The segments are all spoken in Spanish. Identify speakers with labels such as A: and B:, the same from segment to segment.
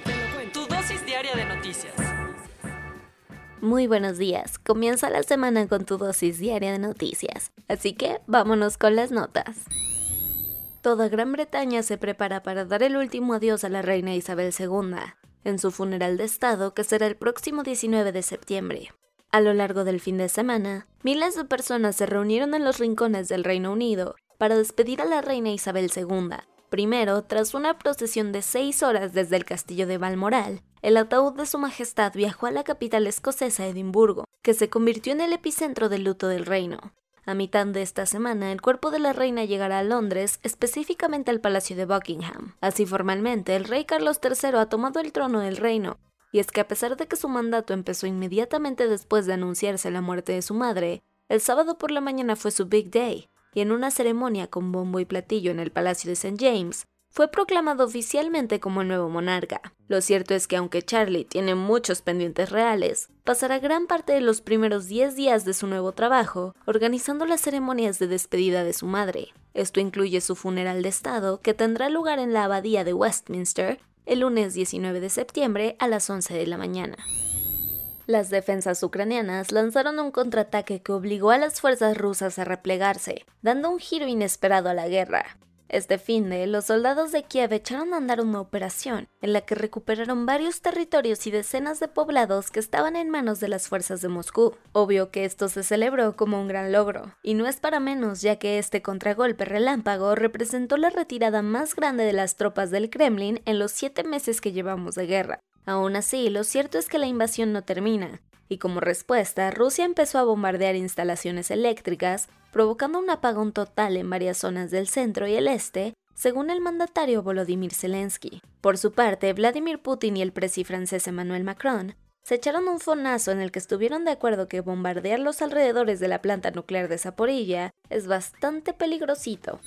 A: Cuento. Tu dosis diaria de noticias.
B: Muy buenos días. Comienza la semana con tu dosis diaria de noticias. Así que vámonos con las notas. Toda Gran Bretaña se prepara para dar el último adiós a la reina Isabel II en su funeral de Estado que será el próximo 19 de septiembre. A lo largo del fin de semana, miles de personas se reunieron en los rincones del Reino Unido para despedir a la reina Isabel II. Primero, tras una procesión de seis horas desde el castillo de Balmoral, el ataúd de su majestad viajó a la capital escocesa Edimburgo, que se convirtió en el epicentro del luto del reino. A mitad de esta semana, el cuerpo de la reina llegará a Londres, específicamente al Palacio de Buckingham. Así formalmente, el rey Carlos III ha tomado el trono del reino. Y es que a pesar de que su mandato empezó inmediatamente después de anunciarse la muerte de su madre, el sábado por la mañana fue su Big Day, y en una ceremonia con bombo y platillo en el Palacio de St. James, fue proclamado oficialmente como el nuevo monarca. Lo cierto es que aunque Charlie tiene muchos pendientes reales, pasará gran parte de los primeros 10 días de su nuevo trabajo organizando las ceremonias de despedida de su madre. Esto incluye su funeral de Estado, que tendrá lugar en la Abadía de Westminster el lunes 19 de septiembre a las 11 de la mañana. Las defensas ucranianas lanzaron un contraataque que obligó a las fuerzas rusas a replegarse, dando un giro inesperado a la guerra. Este fin de, los soldados de Kiev echaron a andar una operación en la que recuperaron varios territorios y decenas de poblados que estaban en manos de las fuerzas de Moscú. Obvio que esto se celebró como un gran logro, y no es para menos ya que este contragolpe relámpago representó la retirada más grande de las tropas del Kremlin en los siete meses que llevamos de guerra. Aún así, lo cierto es que la invasión no termina, y como respuesta, Rusia empezó a bombardear instalaciones eléctricas, provocando un apagón total en varias zonas del centro y el este, según el mandatario Volodymyr Zelensky. Por su parte, Vladimir Putin y el presidente francés Emmanuel Macron se echaron un fonazo en el que estuvieron de acuerdo que bombardear los alrededores de la planta nuclear de Zaporilla es bastante peligrosito.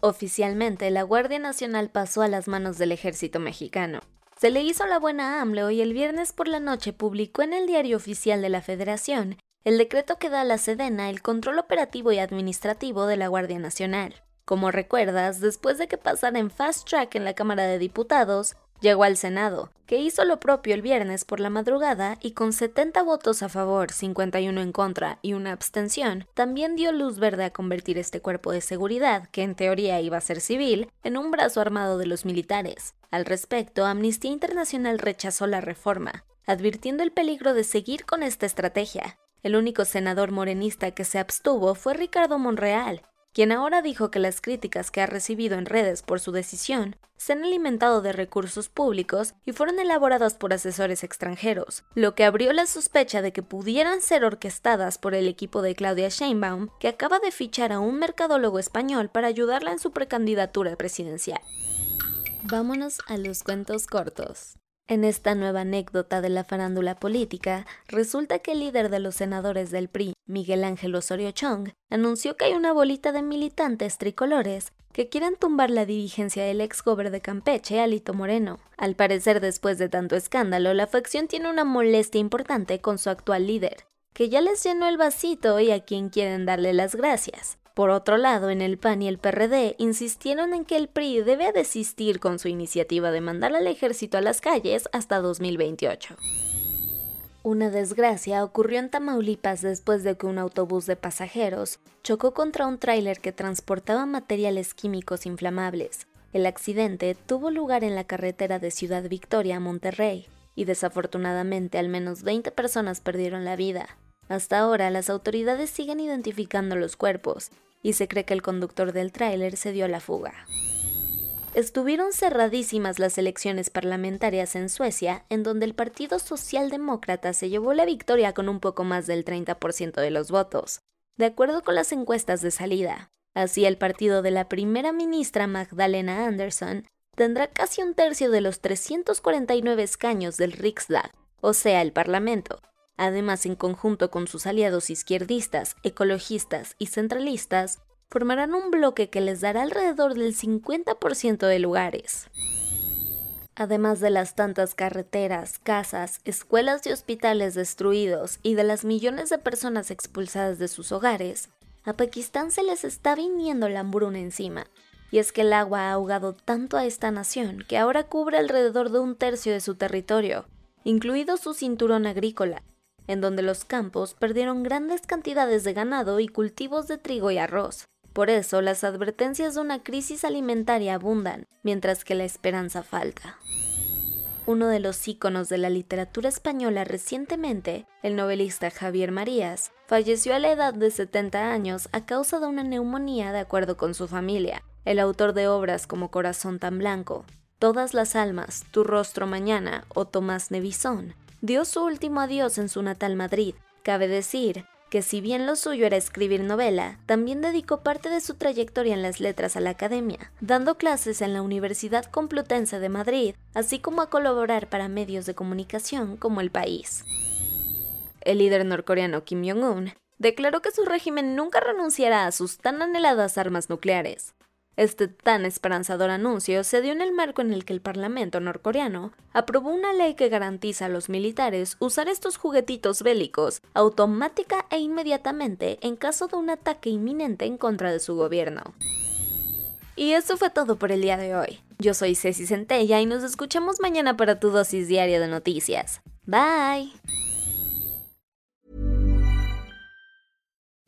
B: Oficialmente, la Guardia Nacional pasó a las manos del ejército mexicano. Se le hizo la buena a AMLO y el viernes por la noche publicó en el diario oficial de la Federación el decreto que da a la Sedena el control operativo y administrativo de la Guardia Nacional. Como recuerdas, después de que pasara en fast track en la Cámara de Diputados, llegó al Senado, que hizo lo propio el viernes por la madrugada y con 70 votos a favor, 51 en contra y una abstención, también dio luz verde a convertir este cuerpo de seguridad, que en teoría iba a ser civil, en un brazo armado de los militares. Al respecto, Amnistía Internacional rechazó la reforma, advirtiendo el peligro de seguir con esta estrategia. El único senador morenista que se abstuvo fue Ricardo Monreal, quien ahora dijo que las críticas que ha recibido en redes por su decisión se han alimentado de recursos públicos y fueron elaboradas por asesores extranjeros, lo que abrió la sospecha de que pudieran ser orquestadas por el equipo de Claudia Sheinbaum, que acaba de fichar a un mercadólogo español para ayudarla en su precandidatura presidencial. Vámonos a los cuentos cortos. En esta nueva anécdota de la farándula política, resulta que el líder de los senadores del PRI, Miguel Ángel Osorio Chong, anunció que hay una bolita de militantes tricolores que quieren tumbar la dirigencia del ex gober de Campeche, Alito Moreno. Al parecer, después de tanto escándalo, la facción tiene una molestia importante con su actual líder, que ya les llenó el vasito y a quien quieren darle las gracias. Por otro lado, en el PAN y el PRD insistieron en que el PRI debe desistir con su iniciativa de mandar al ejército a las calles hasta 2028. Una desgracia ocurrió en Tamaulipas después de que un autobús de pasajeros chocó contra un tráiler que transportaba materiales químicos inflamables. El accidente tuvo lugar en la carretera de Ciudad Victoria a Monterrey, y desafortunadamente al menos 20 personas perdieron la vida. Hasta ahora las autoridades siguen identificando los cuerpos y se cree que el conductor del tráiler se dio a la fuga. Estuvieron cerradísimas las elecciones parlamentarias en Suecia, en donde el Partido Socialdemócrata se llevó la victoria con un poco más del 30% de los votos. De acuerdo con las encuestas de salida, Así el partido de la primera ministra Magdalena Anderson tendrá casi un tercio de los 349 escaños del Riksdag, o sea, el Parlamento. Además, en conjunto con sus aliados izquierdistas, ecologistas y centralistas, formarán un bloque que les dará alrededor del 50% de lugares. Además de las tantas carreteras, casas, escuelas y hospitales destruidos y de las millones de personas expulsadas de sus hogares, a Pakistán se les está viniendo la hambruna encima. Y es que el agua ha ahogado tanto a esta nación que ahora cubre alrededor de un tercio de su territorio, incluido su cinturón agrícola, en donde los campos perdieron grandes cantidades de ganado y cultivos de trigo y arroz. Por eso las advertencias de una crisis alimentaria abundan, mientras que la esperanza falta. Uno de los íconos de la literatura española recientemente, el novelista Javier Marías, falleció a la edad de 70 años a causa de una neumonía de acuerdo con su familia. El autor de obras como Corazón tan blanco, Todas las almas, Tu rostro mañana o Tomás Nevisón, dio su último adiós en su natal Madrid. Cabe decir que si bien lo suyo era escribir novela, también dedicó parte de su trayectoria en las letras a la academia, dando clases en la Universidad Complutense de Madrid, así como a colaborar para medios de comunicación como El País. El líder norcoreano Kim Jong-un declaró que su régimen nunca renunciará a sus tan anheladas armas nucleares, este tan esperanzador anuncio se dio en el marco en el que el Parlamento norcoreano aprobó una ley que garantiza a los militares usar estos juguetitos bélicos automática e inmediatamente en caso de un ataque inminente en contra de su gobierno. Y eso fue todo por el día de hoy. Yo soy Ceci Centella y nos escuchamos mañana para tu dosis diaria de noticias. Bye.